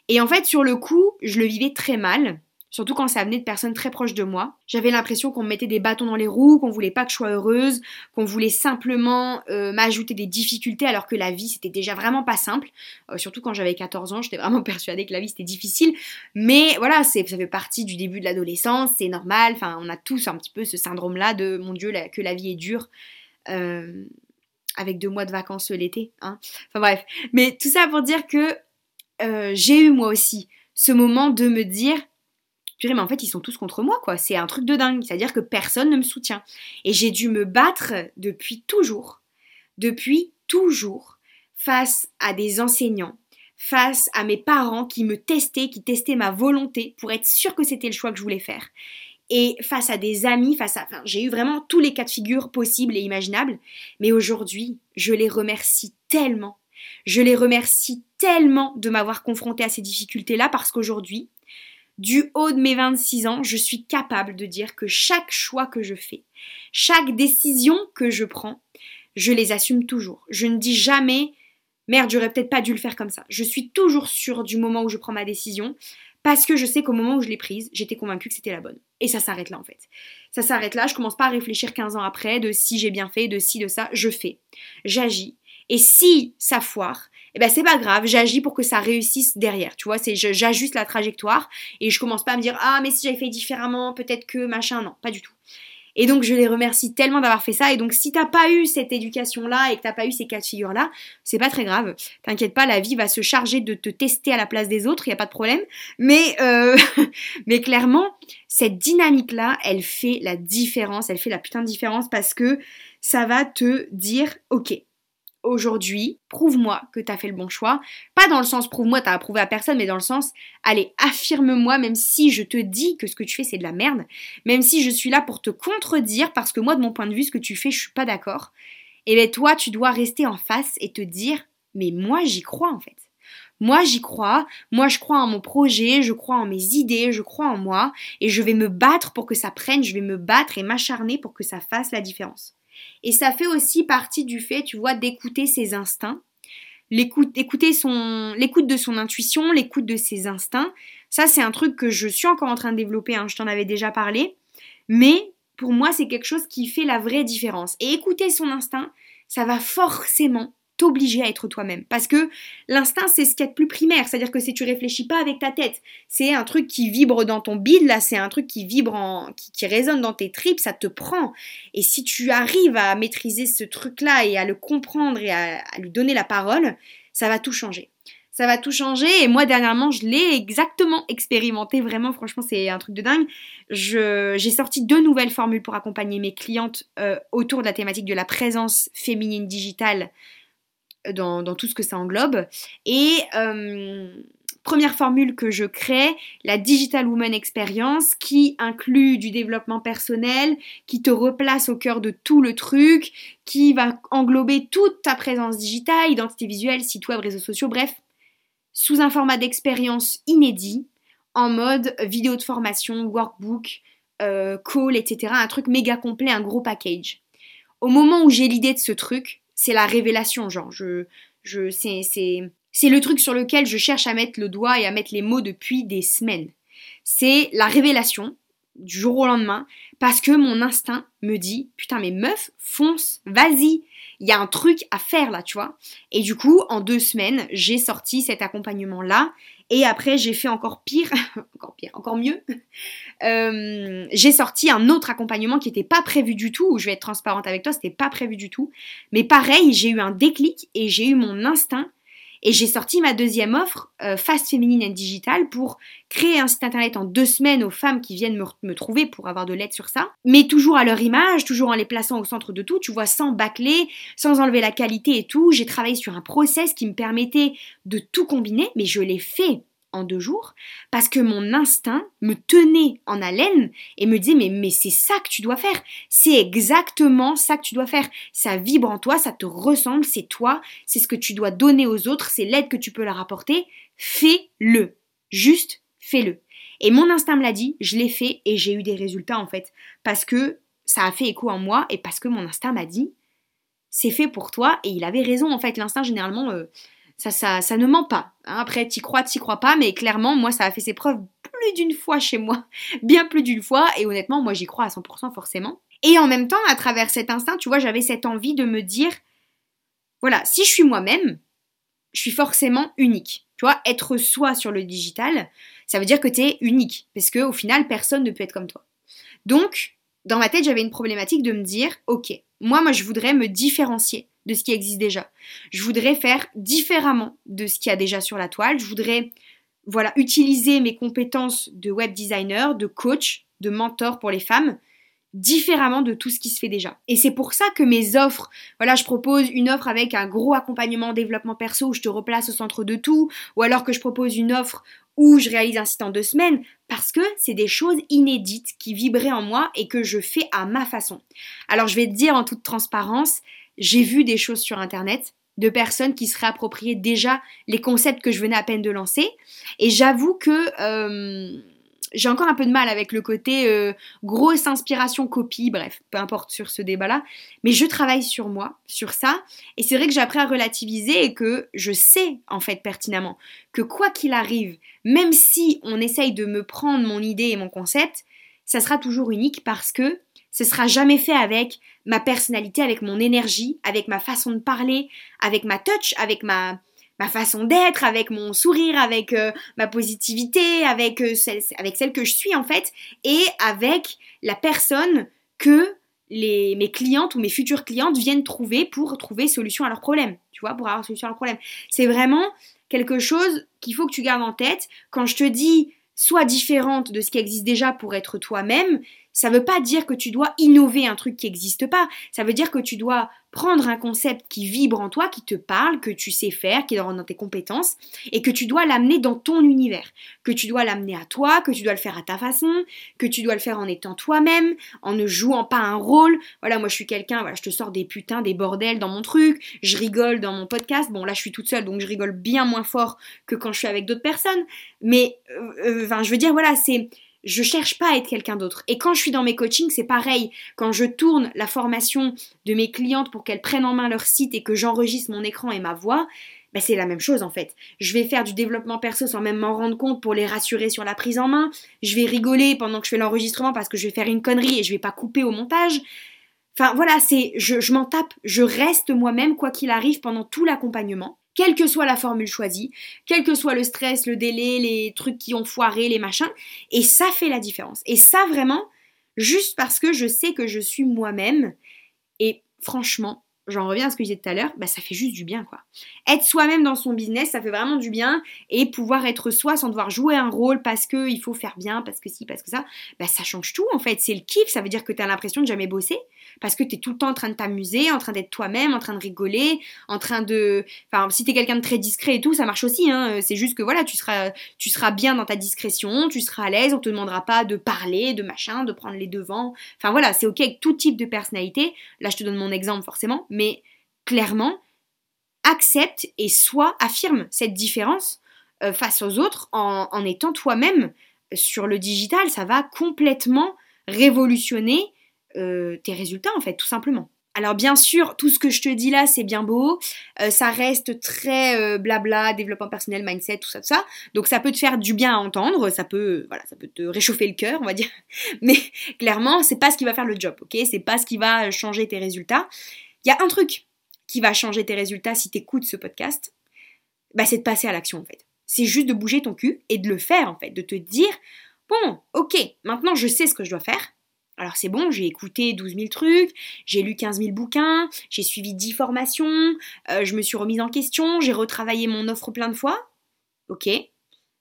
Et en fait, sur le coup, je le vivais très mal surtout quand ça venait de personnes très proches de moi. J'avais l'impression qu'on me mettait des bâtons dans les roues, qu'on voulait pas que je sois heureuse, qu'on voulait simplement euh, m'ajouter des difficultés alors que la vie c'était déjà vraiment pas simple. Euh, surtout quand j'avais 14 ans, j'étais vraiment persuadée que la vie c'était difficile. Mais voilà, ça fait partie du début de l'adolescence, c'est normal. On a tous un petit peu ce syndrome-là de mon Dieu, que la vie est dure. Euh, avec deux mois de vacances l'été. Hein. Enfin bref. Mais tout ça pour dire que j'ai eu moi aussi ce moment de me dire mais en fait, ils sont tous contre moi, quoi. C'est un truc de dingue. C'est-à-dire que personne ne me soutient. Et j'ai dû me battre depuis toujours, depuis toujours, face à des enseignants, face à mes parents qui me testaient, qui testaient ma volonté pour être sûr que c'était le choix que je voulais faire. Et face à des amis, face à. Enfin, j'ai eu vraiment tous les cas de figure possibles et imaginables. Mais aujourd'hui, je les remercie tellement. Je les remercie tellement de m'avoir confronté à ces difficultés-là parce qu'aujourd'hui, du haut de mes 26 ans, je suis capable de dire que chaque choix que je fais, chaque décision que je prends, je les assume toujours. Je ne dis jamais merde, j'aurais peut-être pas dû le faire comme ça. Je suis toujours sûre du moment où je prends ma décision parce que je sais qu'au moment où je l'ai prise, j'étais convaincue que c'était la bonne. Et ça s'arrête là en fait. Ça s'arrête là, je commence pas à réfléchir 15 ans après de si j'ai bien fait, de si, de ça, je fais. J'agis. Et si ça foire, eh ben c'est pas grave, j'agis pour que ça réussisse derrière. Tu vois, c'est j'ajuste la trajectoire et je commence pas à me dire ah mais si j'avais fait différemment, peut-être que machin, non, pas du tout. Et donc je les remercie tellement d'avoir fait ça. Et donc si t'as pas eu cette éducation-là et que t'as pas eu ces cas de figure-là, c'est pas très grave. T'inquiète pas, la vie va se charger de te tester à la place des autres, y a pas de problème. Mais euh, mais clairement, cette dynamique-là, elle fait la différence, elle fait la putain de différence parce que ça va te dire ok, aujourd'hui, prouve-moi que t'as fait le bon choix. Pas dans le sens prouve-moi, t'as approuvé à personne, mais dans le sens, allez, affirme-moi, même si je te dis que ce que tu fais c'est de la merde, même si je suis là pour te contredire, parce que moi, de mon point de vue, ce que tu fais, je suis pas d'accord. Et eh bien toi, tu dois rester en face et te dire, mais moi, j'y crois en fait. Moi, j'y crois, moi, je crois en mon projet, je crois en mes idées, je crois en moi, et je vais me battre pour que ça prenne, je vais me battre et m'acharner pour que ça fasse la différence. Et ça fait aussi partie du fait, tu vois, d'écouter ses instincts, l'écoute, de son intuition, l'écoute de ses instincts. Ça, c'est un truc que je suis encore en train de développer, hein, je t'en avais déjà parlé. Mais pour moi, c'est quelque chose qui fait la vraie différence. Et écouter son instinct, ça va forcément t'obliger à être toi-même. Parce que l'instinct, c'est ce qui est de plus primaire. C'est-à-dire que si tu réfléchis pas avec ta tête, c'est un truc qui vibre dans ton bide, là, c'est un truc qui vibre en. Qui, résonne dans tes tripes, ça te prend. Et si tu arrives à maîtriser ce truc-là et à le comprendre et à, lui donner la parole, ça va tout changer ça va tout changer. Et moi, dernièrement, je l'ai exactement expérimenté. Vraiment, franchement, c'est un truc de dingue. J'ai sorti deux nouvelles formules pour accompagner mes clientes euh, autour de la thématique de la présence féminine digitale dans, tout ce que ça englobe. Et euh, première formule que je crée, la Digital Woman Experience, qui inclut du développement personnel, qui te replace au cœur de tout le truc, qui va englober toute ta présence digitale, identité visuelle, site web, réseaux sociaux, bref, sous un format d'expérience inédit, en mode vidéo de formation, workbook, euh, call, etc. Un truc méga complet, un gros package. Au moment où j'ai l'idée de ce truc, c'est la révélation, genre, je, c'est le truc sur lequel je cherche à mettre le doigt et à mettre les mots depuis des semaines. C'est la révélation du jour au lendemain parce que mon instinct me dit putain mais meuf fonce vas-y il y a un truc à faire là tu vois et du coup en deux semaines j'ai sorti cet accompagnement là et après, j'ai fait encore pire, encore pire, encore mieux. Euh, j'ai sorti un autre accompagnement qui n'était pas prévu du tout, je vais être transparente avec toi, c'était pas prévu du tout. Mais pareil, j'ai eu un déclic et j'ai eu mon instinct et j'ai sorti ma deuxième offre, euh, Fast Féminine and Digital, pour créer un site internet en deux semaines aux femmes qui viennent me, me trouver pour avoir de l'aide sur ça. Mais toujours à leur image, toujours en les plaçant au centre de tout, tu vois, sans bâcler, sans enlever la qualité et tout. J'ai travaillé sur un process qui me permettait de tout combiner, mais je l'ai fait. Deux jours parce que mon instinct me tenait en haleine et me disait mais, mais c'est ça que tu dois faire, c'est exactement ça que tu dois faire, ça vibre en toi, ça te ressemble, c'est toi, c'est ce que tu dois donner aux autres, c'est l'aide que tu peux leur apporter, fais-le, juste fais-le. Et mon instinct me l'a dit, je l'ai fait et j'ai eu des résultats en fait. Parce que ça a fait écho en moi et parce que mon instinct m'a dit c'est fait pour toi et il avait raison en fait, l'instinct généralement... Euh, ça, ça, ne ment pas. Hein. Après, t'y crois, t'y crois pas, mais clairement, moi, ça a fait ses preuves plus d'une fois chez moi, bien plus d'une fois, et honnêtement, moi, j'y crois à 100% forcément. Et en même temps, à travers cet instinct, tu vois, j'avais cette envie de me dire, voilà, si je suis moi-même, je suis forcément unique. Tu vois, être soi sur le digital, ça veut dire que tu es unique, parce qu'au final, personne ne peut être comme toi. Donc, dans ma tête, j'avais une problématique de me dire, ok, moi, moi, je voudrais me différencier de ce qui existe déjà. Je voudrais faire différemment de ce qu'il y a déjà sur la toile. Je voudrais voilà, utiliser mes compétences de web designer, de coach, de mentor pour les femmes différemment de tout ce qui se fait déjà. Et c'est pour ça que mes offres, voilà, je propose une offre avec un gros accompagnement développement perso où je te replace au centre de tout, ou alors que je propose une offre où je réalise un site en deux semaines, parce que c'est des choses inédites qui vibraient en moi et que je fais à ma façon. Alors je vais te dire en toute transparence, j'ai vu des choses sur Internet de personnes qui se réappropriaient déjà les concepts que je venais à peine de lancer. Et j'avoue que euh, j'ai encore un peu de mal avec le côté euh, grosse inspiration copie, bref, peu importe sur ce débat-là. Mais je travaille sur moi, sur ça. Et c'est vrai que appris à relativiser et que je sais en fait pertinemment que quoi qu'il arrive, même si on essaye de me prendre mon idée et mon concept, ça sera toujours unique parce que ce sera jamais fait avec ma personnalité, avec mon énergie, avec ma façon de parler, avec ma touch, avec ma, ma façon d'être, avec mon sourire, avec euh, ma positivité, avec, euh, celle, avec que je suis en fait, et avec la personne que les, mes clientes ou mes futures clientes viennent trouver pour trouver solution à leurs problèmes, tu vois, pour avoir solution à leurs problèmes. C'est vraiment quelque chose qu'il faut que tu gardes en tête. Quand je te dis sois différente de ce qui existe déjà pour être toi-même, ça ne veut pas dire que tu dois innover un truc qui n'existe pas. Ça veut dire que tu dois prendre un concept qui vibre en toi, qui te parle, que tu sais faire, qui est dans tes compétences, et que tu dois l'amener dans ton univers, que tu dois l'amener à toi, que tu dois le faire à ta façon, que tu dois le faire en étant toi-même, en ne jouant pas un rôle. Voilà, moi je suis quelqu'un, voilà, je te sors des putains, des bordels dans mon truc, je rigole dans mon podcast. Bon, là je suis toute seule, donc je rigole bien moins fort que quand je suis avec d'autres personnes. Mais, euh, euh, enfin, je veux dire, voilà, c'est je cherche pas à être quelqu'un d'autre. Et quand je suis dans mes coachings, c'est pareil. Quand je tourne la formation de mes clientes pour qu'elles prennent en main leur site et que j'enregistre mon écran et ma voix, ben c'est la même chose en fait. Je vais faire du développement perso sans même m'en rendre compte pour les rassurer sur la prise en main. Je vais rigoler pendant que je fais l'enregistrement parce que je vais faire une connerie et je vais pas couper au montage. Enfin voilà, c'est je, je m'en tape, je reste moi-même quoi qu'il arrive pendant tout l'accompagnement quelle que soit la formule choisie, quel que soit le stress, le délai, les trucs qui ont foiré, les machins. Et ça fait la différence. Et ça vraiment, juste parce que je sais que je suis moi-même. Et franchement, j'en reviens à ce que je disais tout à l'heure, bah ça fait juste du bien quoi. Être soi-même dans son business, ça fait vraiment du bien et pouvoir être soi sans devoir jouer un rôle parce que il faut faire bien, parce que si, parce que ça, bah ça change tout en fait. C'est le kiff, ça veut dire que tu as l'impression de jamais bosser parce que tu es tout le temps en train de t'amuser, en train d'être toi-même, en train de rigoler, en train de enfin si tu es quelqu'un de très discret et tout, ça marche aussi hein. c'est juste que voilà, tu seras tu seras bien dans ta discrétion, tu seras à l'aise, on te demandera pas de parler, de machin, de prendre les devants. Enfin voilà, c'est OK avec tout type de personnalité. Là, je te donne mon exemple forcément mais clairement, accepte et soit affirme cette différence euh, face aux autres en, étant toi-même sur le digital. Ça va complètement révolutionner euh, tes résultats, en fait, tout simplement. Alors bien sûr, tout ce que je te dis là, c'est bien beau, euh, ça reste très blabla, développement personnel, mindset, tout ça, tout ça. Donc ça peut te faire du bien à entendre, ça peut, voilà, ça peut te réchauffer le cœur, on va dire. Mais clairement, c'est pas ce qui va faire le job, ok? C'est pas ce qui va changer tes résultats. Il y a un truc qui va changer tes résultats si tu écoutes ce podcast, bah, c'est de passer à l'action en fait. C'est juste de bouger ton cul et de le faire en fait, de te dire bon, ok, maintenant je sais ce que je dois faire. Alors c'est bon, j'ai écouté 12 000 trucs, j'ai lu 15 000 bouquins, j'ai suivi 10 formations, euh, je me suis remise en question, j'ai retravaillé mon offre plein de fois. Ok.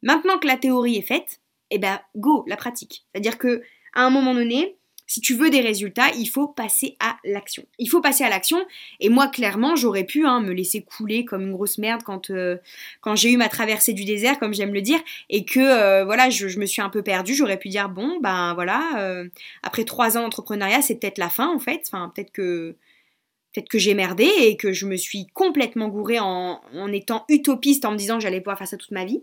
Maintenant que la théorie est faite, eh ben go, la pratique. C'est-à-dire que à un moment donné, Si tu veux des résultats, il faut passer à l'action. Il faut passer à l'action. Et moi, clairement, j'aurais pu hein, me laisser couler comme une grosse merde quand, euh, quand j'ai eu ma traversée du désert, comme j'aime le dire, et que euh, voilà, je, me suis un peu perdue. J'aurais pu dire bon, ben voilà, euh, après trois ans d'entrepreneuriat, c'est peut-être la fin en fait. Enfin, peut-être que peut-être que j'ai merdé et que je me suis complètement gourée en, étant utopiste en me disant que j'allais pouvoir faire ça toute ma vie.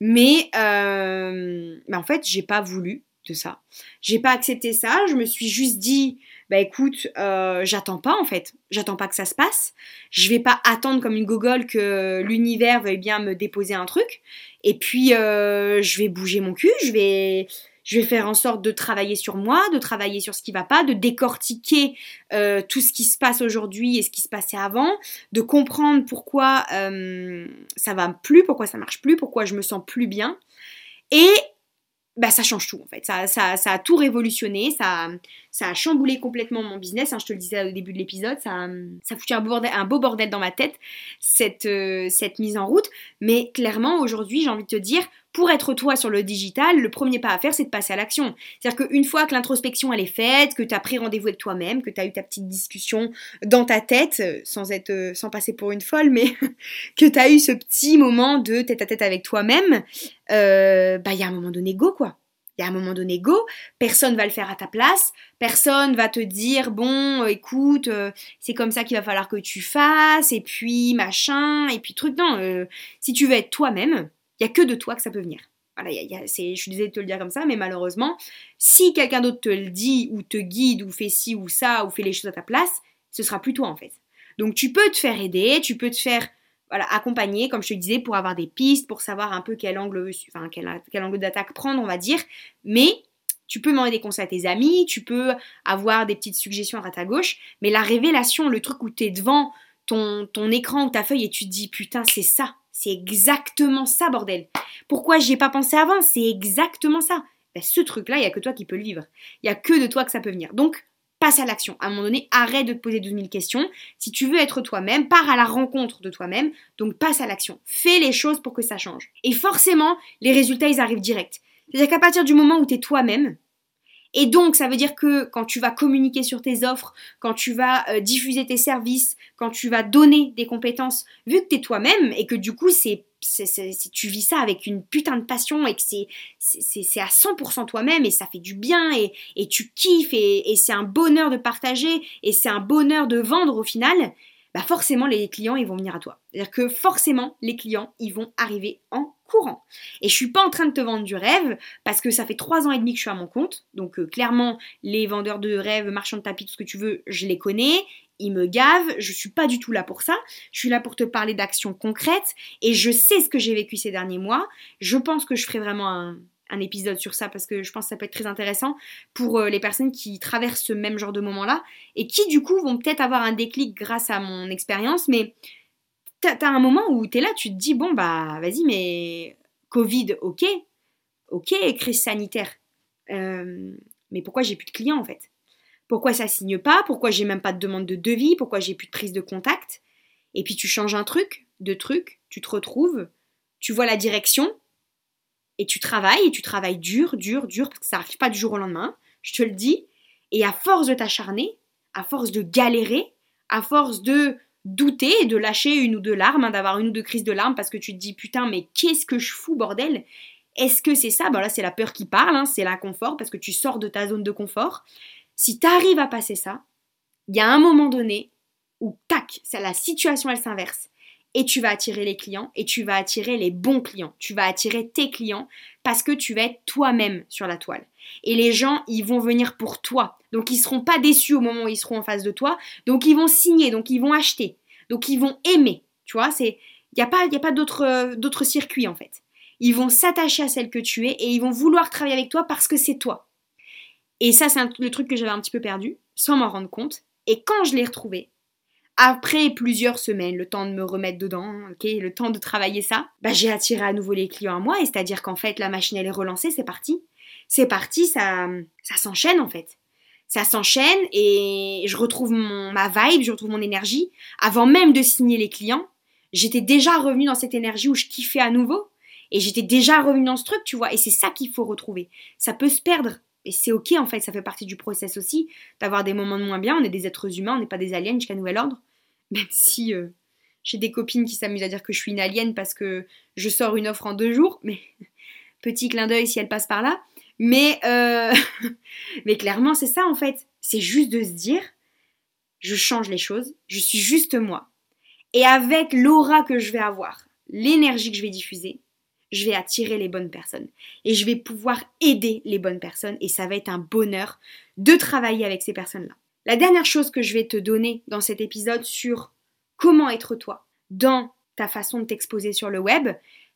Mais en fait, j'ai pas voulu ça. J'ai pas accepté ça, je me suis juste dit, bah écoute, euh, j'attends pas en fait, j'attends pas que ça se passe, je vais pas attendre comme une gogole que l'univers veuille bien me déposer un truc, et puis euh, je vais bouger mon cul, je vais, je vais faire en sorte de travailler sur moi, de travailler sur ce qui va pas, de décortiquer euh, tout ce qui se passe aujourd'hui et ce qui se passait avant, de comprendre pourquoi ça va plus, pourquoi ça marche plus, pourquoi je me sens plus bien, et bah, ça change tout en fait. Ça, ça, ça, a tout révolutionné, ça, ça a chamboulé complètement mon business. Hein, je te le disais au début de l'épisode, ça, ça foutu un beau, bordel, un beau bordel dans ma tête, cette, euh, cette mise en route. Mais clairement, aujourd'hui, j'ai envie de te dire, pour être toi sur le digital, le premier pas à faire, c'est de passer à l'action. C'est-à-dire qu'une fois que l'introspection elle est faite, que tu as pris rendez-vous avec toi-même, que tu as eu ta petite discussion dans ta tête, euh, sans être, euh, sans passer pour une folle, mais que tu as eu ce petit moment de tête à tête avec toi-même, euh, bah il y a un moment donné go quoi. Il y a un moment donné go, personne va le faire à ta place, personne va te dire bon écoute c'est comme ça qu'il va falloir que tu fasses et puis machin et puis truc non si tu veux être toi-même il n'y a que de toi que ça peut venir. Voilà, je suis désolée de te le dire comme ça, mais malheureusement, si quelqu'un d'autre te le dit, ou te guide, ou fait ci ou ça, ou fait les choses à ta place, ce sera plus toi en fait. Donc tu peux te faire aider, tu peux te faire accompagner, comme je te disais, pour avoir des pistes, pour savoir un peu quel angle, enfin, quel, quel angle d'attaque prendre, on va dire. Mais tu peux demander des conseils à tes amis, tu peux avoir des petites suggestions à à gauche, mais la révélation, le truc où tu es devant ton, ton écran ou ta feuille et tu te dis putain, c'est ça, c'est exactement ça, bordel. Pourquoi j'y ai pas pensé avant? C'est exactement ça. Ben, ce truc-là, il n'y a que toi qui peux le vivre. Il n'y a que de toi que ça peut venir. Donc, passe à l'action. À un moment donné, arrête de te poser 12 000 questions. Si tu veux être toi-même, pars à la rencontre de toi-même. Donc, passe à l'action. Fais les choses pour que ça change. Et forcément, les résultats, ils arrivent direct. C'est-à-dire qu'à partir du moment où tu es toi-même, et donc, ça veut dire que quand tu vas communiquer sur tes offres, quand tu vas euh, diffuser tes services, quand tu vas donner des compétences, vu que tu es toi-même et que du coup, c'est, tu vis ça avec une putain de passion et que c'est, c'est, à 100% toi-même et ça fait du bien et, tu kiffes et, et c'est un bonheur de partager et c'est un bonheur de vendre au final, bah forcément, les clients, ils vont venir à toi. C'est-à-dire que forcément, les clients, ils vont arriver en courant. Et je suis pas en train de te vendre du rêve parce que ça fait trois ans et demi que je suis à mon compte. Donc euh, clairement, les vendeurs de rêves, marchands de tapis, tout ce que tu veux, je les connais. Ils me gavent, je suis pas du tout là pour ça. Je suis là pour te parler d'actions concrètes et je sais ce que j'ai vécu ces derniers mois. Je pense que je ferai vraiment un, épisode sur ça parce que je pense que ça peut être très intéressant pour euh, les personnes qui traversent ce même genre de moment-là et qui du coup vont peut-être avoir un déclic grâce à mon expérience, mais t'as as un moment où t'es là, tu te dis, bon, bah, vas-y, mais Covid, ok, ok, crise sanitaire. Euh, mais pourquoi j'ai plus de clients en fait? Pourquoi ça signe pas? Pourquoi j'ai même pas de demande de devis? Pourquoi j'ai plus de prise de contact? Et puis tu changes un truc, deux trucs, tu te retrouves, tu vois la direction, et tu travailles, et tu travailles dur, dur, dur, parce que ça arrive pas du jour au lendemain, je te le dis, et à force de t'acharner, à force de galérer, à force de douter et de lâcher une ou deux larmes, hein, d'avoir une ou deux crises de larmes parce que tu te dis putain mais qu'est-ce que je fous bordel? Est-ce que c'est ça? Bah là c'est la peur qui parle, hein, c'est l'inconfort parce que tu sors de ta zone de confort. Si tu à passer ça, il y a un moment donné où tac, la situation elle s'inverse et tu vas attirer les clients et tu vas attirer les bons clients. Tu vas attirer tes clients parce que tu vas être toi-même sur la toile. Et les gens, ils vont venir pour toi. Donc ils seront pas déçus au moment où ils seront en face de toi. Donc ils vont signer, donc ils vont acheter. Donc ils vont aimer. Tu vois, c'est il n'y a pas, y a pas d'autres d'autres circuits en fait. Ils vont s'attacher à celle que tu es et ils vont vouloir travailler avec toi parce que c'est toi. Et ça, c'est le truc que j'avais un petit peu perdu, sans m'en rendre compte. Et quand je l'ai retrouvé, après plusieurs semaines, le temps de me remettre dedans, ok, le temps de travailler ça, bah, j'ai attiré à nouveau les clients à moi, et c'est-à-dire qu'en fait, la machine, elle est relancée, c'est parti. C'est parti, ça, ça s'enchaîne en fait. Ça s'enchaîne et je retrouve mon, ma vibe, je retrouve mon énergie. Avant même de signer les clients, j'étais déjà revenue dans cette énergie où je kiffais à nouveau. Et j'étais déjà revenue dans ce truc, tu vois. Et c'est ça qu'il faut retrouver. Ça peut se perdre Et c'est ok en fait, ça fait partie du process aussi, d'avoir des moments de moins bien. On est des êtres humains, on n'est pas des aliens jusqu'à nouvel ordre. Même si euh, j'ai des copines qui s'amusent à dire que je suis une alien parce que je sors une offre en deux jours, mais petit clin d'œil si elle passe par là. Mais, euh, mais clairement, c'est ça en fait. C'est juste de se dire, je change les choses, je suis juste moi. Et avec l'aura que je vais avoir, l'énergie que je vais diffuser, je vais attirer les bonnes personnes. Et je vais pouvoir aider les bonnes personnes. Et ça va être un bonheur de travailler avec ces personnes-là. La dernière chose que je vais te donner dans cet épisode sur comment être toi dans ta façon de t'exposer sur le web,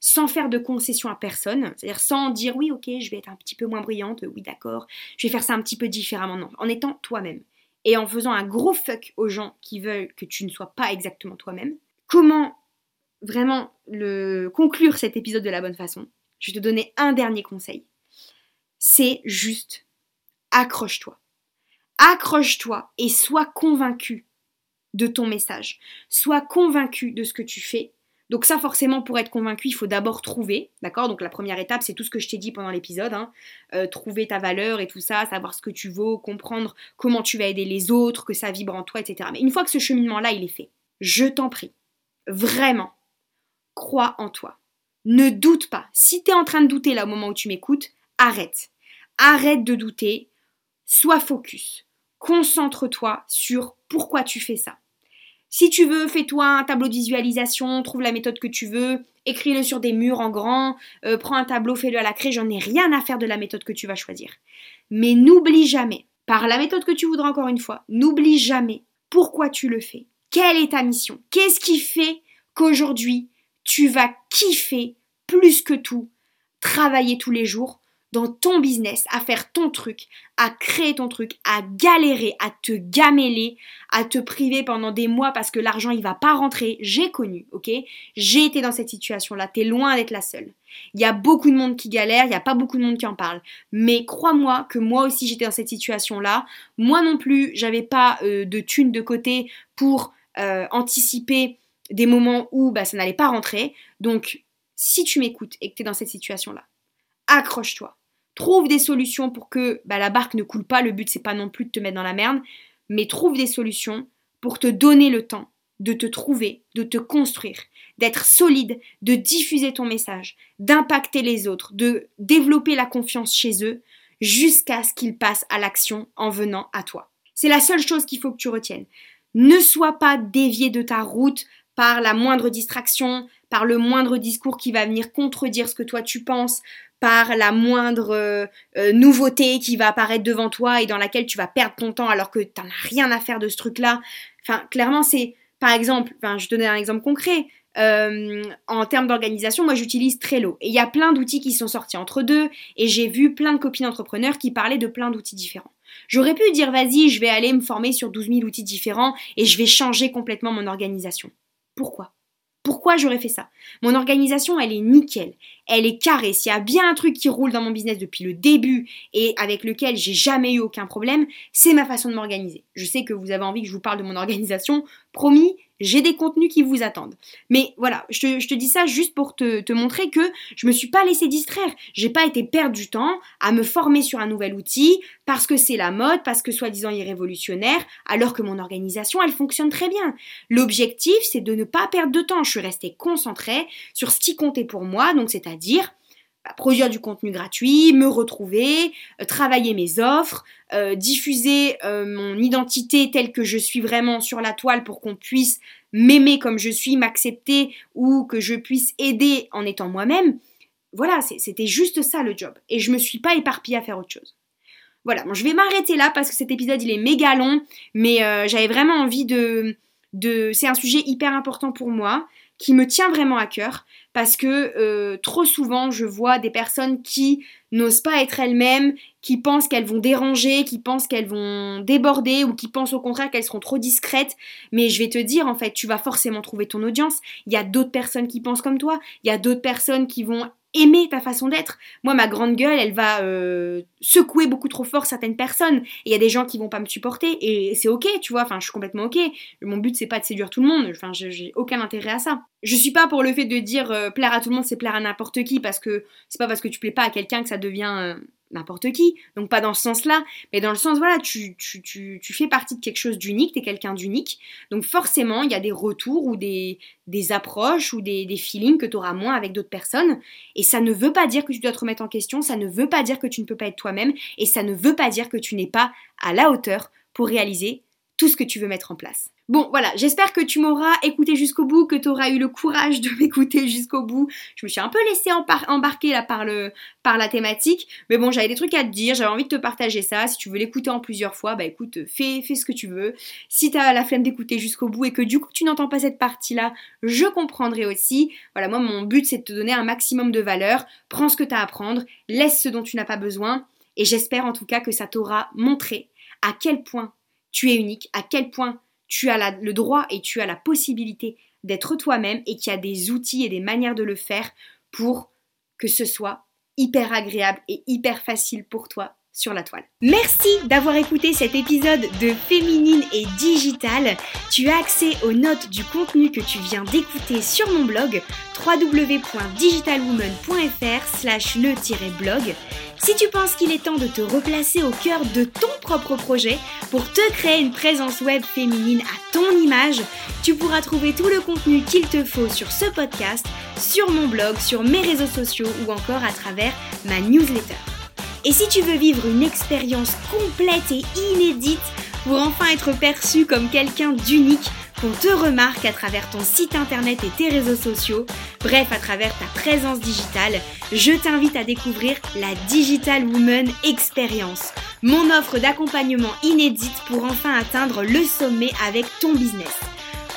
sans faire de concession à personne, c'est-à-dire sans dire oui, ok, je vais être un petit peu moins brillante, oui, d'accord, je vais faire ça un petit peu différemment, non, en étant toi-même et en faisant un gros fuck aux gens qui veulent que tu ne sois pas exactement toi-même. Comment vraiment conclure cet épisode de la bonne façon? Je vais te donner un dernier conseil. C'est juste accroche-toi. Accroche-toi et sois convaincu de ton message. Sois convaincu de ce que tu fais donc ça, forcément, pour être convaincu, il faut d'abord trouver, d'accord? Donc la première étape, c'est tout ce que je t'ai dit pendant l'épisode, hein. euh, trouver ta valeur et tout ça, savoir ce que tu vaux, comprendre comment tu vas aider les autres, que ça vibre en toi, etc. Mais une fois que ce cheminement-là, il est fait, je t'en prie, vraiment, crois en toi. Ne doute pas. Si tu es en train de douter là au moment où tu m'écoutes, arrête. Arrête de douter, sois focus. Concentre-toi sur pourquoi tu fais ça. Si tu veux, fais-toi un tableau de visualisation, trouve la méthode que tu veux, écris-le sur des murs en grand, euh, prends un tableau, fais-le à la craie, j'en ai rien à faire de la méthode que tu vas choisir. Mais n'oublie jamais, par la méthode que tu voudras encore une fois, n'oublie jamais pourquoi tu le fais. Quelle est ta mission Qu'est-ce qui fait qu'aujourd'hui, tu vas kiffer plus que tout, travailler tous les jours dans ton business, à faire ton truc, à créer ton truc, à galérer, à te gameler, à te priver pendant des mois parce que l'argent il va pas rentrer. J'ai connu, ok? J'ai été dans cette situation-là. T'es loin d'être la seule. Il y a beaucoup de monde qui galère, il n'y a pas beaucoup de monde qui en parle. Mais crois-moi que moi aussi j'étais dans cette situation-là. Moi non plus, j'avais pas euh, de thunes de côté pour euh, anticiper des moments où bah, ça n'allait pas rentrer. Donc, si tu m'écoutes et que tu es dans cette situation-là, accroche-toi Trouve des solutions pour que bah, la barque ne coule pas. Le but, c'est pas non plus de te mettre dans la merde, mais trouve des solutions pour te donner le temps de te trouver, de te construire, d'être solide, de diffuser ton message, d'impacter les autres, de développer la confiance chez eux jusqu'à ce qu'ils passent à l'action en venant à toi. C'est la seule chose qu'il faut que tu retiennes. Ne sois pas dévié de ta route par la moindre distraction, par le moindre discours qui va venir contredire ce que toi tu penses, par la moindre euh, euh, nouveauté qui va apparaître devant toi et dans laquelle tu vas perdre ton temps alors que tu as rien à faire de ce truc-là. Enfin, clairement, c'est, par exemple, je donne un exemple concret. Euh, en termes d'organisation, moi j'utilise Trello. Et il y a plein d'outils qui sont sortis entre deux. Et j'ai vu plein de copines entrepreneurs qui parlaient de plein d'outils différents. J'aurais pu dire vas-y, je vais aller me former sur 12 000 outils différents et je vais changer complètement mon organisation. Pourquoi? Pourquoi j'aurais fait ça? Mon organisation, elle est nickel, elle est carrée. S'il y a bien un truc qui roule dans mon business depuis le début et avec lequel j'ai jamais eu aucun problème, c'est ma façon de m'organiser. Je sais que vous avez envie que je vous parle de mon organisation. Promis, j'ai des contenus qui vous attendent. Mais voilà, je te, dis ça juste pour te, montrer que je me suis pas laissé distraire. J'ai pas été perdre du temps à me former sur un nouvel outil parce que c'est la mode, parce que soi-disant il est révolutionnaire, alors que mon organisation elle fonctionne très bien. L'objectif c'est de ne pas perdre de temps. Je suis restée concentrée sur ce qui comptait pour moi, donc c'est-à-dire produire du contenu gratuit, me retrouver, euh, travailler mes offres, euh, diffuser euh, mon identité telle que je suis vraiment sur la toile pour qu'on puisse m'aimer comme je suis, m'accepter ou que je puisse aider en étant moi-même. Voilà, c'était juste ça le job. Et je me suis pas éparpillée à faire autre chose. Voilà, je vais m'arrêter là parce que cet épisode il est méga long, mais j'avais vraiment envie de... C'est un sujet hyper important pour moi qui me tient vraiment à cœur parce que euh, trop souvent je vois des personnes qui n'osent pas être elles-mêmes, qui pensent qu'elles vont déranger, qui pensent qu'elles vont déborder ou qui pensent au contraire qu'elles seront trop discrètes. Mais je vais te dire en fait, tu vas forcément trouver ton audience. Il y a d'autres personnes qui pensent comme toi, il y a d'autres personnes qui vont aimer ta façon d'être. Moi, ma grande gueule, elle va euh, secouer beaucoup trop fort certaines personnes. Et il y a des gens qui vont pas me supporter. Et c'est ok, tu vois. Enfin, je suis complètement ok. Mon but, c'est pas de séduire tout le monde. Enfin, j'ai aucun intérêt à ça. Je suis pas pour le fait de dire euh, plaire à tout le monde, c'est plaire à n'importe qui. Parce que c'est pas parce que tu plais pas à quelqu'un que ça devient. N'importe qui, donc pas dans ce sens-là, mais dans le sens, voilà, tu, fais partie de quelque chose d'unique, tu es quelqu'un d'unique, donc forcément, il y a des retours ou des, des approches ou des, des feelings que tu auras moins avec d'autres personnes, et ça ne veut pas dire que tu dois te remettre en question, ça ne veut pas dire que tu ne peux pas être toi-même, et ça ne veut pas dire que tu n'es pas à la hauteur pour réaliser tout ce que tu veux mettre en place. Bon, voilà, j'espère que tu m'auras écouté jusqu'au bout, que tu auras eu le courage de m'écouter jusqu'au bout. Je me suis un peu laissée embarquer là par, la thématique, mais bon, j'avais des trucs à te dire, j'avais envie de te partager ça. Si tu veux l'écouter en plusieurs fois, bah écoute, fais, fais ce que tu veux. Si tu as la flemme d'écouter jusqu'au bout et que du coup tu n'entends pas cette partie-là, je comprendrai aussi. Voilà, moi mon but c'est de te donner un maximum de valeur. Prends ce que tu as à prendre, laisse ce dont tu n'as pas besoin, et j'espère en tout cas que ça t'aura montré à quel point tu es unique, à quel point tu as le droit et tu as la possibilité d'être toi-même et qu'il y a des outils et des manières de le faire pour que ce soit hyper agréable et hyper facile pour toi sur la toile. Merci d'avoir écouté cet épisode de Féminine et Digital. Tu as accès aux notes du contenu que tu viens d'écouter sur mon blog www.digitalwoman.fr slash le-blog. Si tu penses qu'il est temps de te replacer au cœur de ton propre projet pour te créer une présence web féminine à ton image, tu pourras trouver tout le contenu qu'il te faut sur ce podcast, sur mon blog, sur mes réseaux sociaux ou encore à travers ma newsletter. Et si tu veux vivre une expérience complète et inédite pour enfin être perçu comme quelqu'un d'unique, qu'on te remarque à travers ton site internet et tes réseaux sociaux, bref à travers ta présence digitale, je t'invite à découvrir la Digital Woman Experience, mon offre d'accompagnement inédite pour enfin atteindre le sommet avec ton business.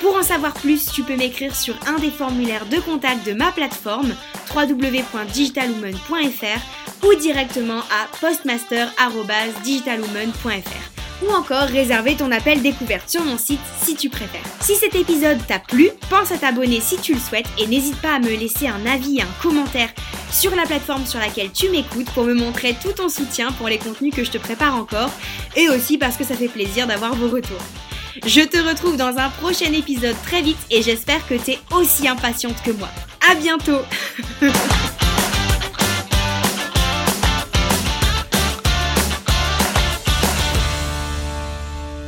Pour en savoir plus, tu peux m'écrire sur un des formulaires de contact de ma plateforme www.digitalwoman.fr ou directement à postmaster.digitalwoman.fr ou encore réserver ton appel découverte sur mon site si tu préfères. Si cet épisode t'a plu, pense à t'abonner si tu le souhaites et n'hésite pas à me laisser un avis et un commentaire sur la plateforme sur laquelle tu m'écoutes pour me montrer tout ton soutien pour les contenus que je te prépare encore et aussi parce que ça fait plaisir d'avoir vos retours. Je te retrouve dans un prochain épisode très vite et j'espère que tu es aussi impatiente que moi. À bientôt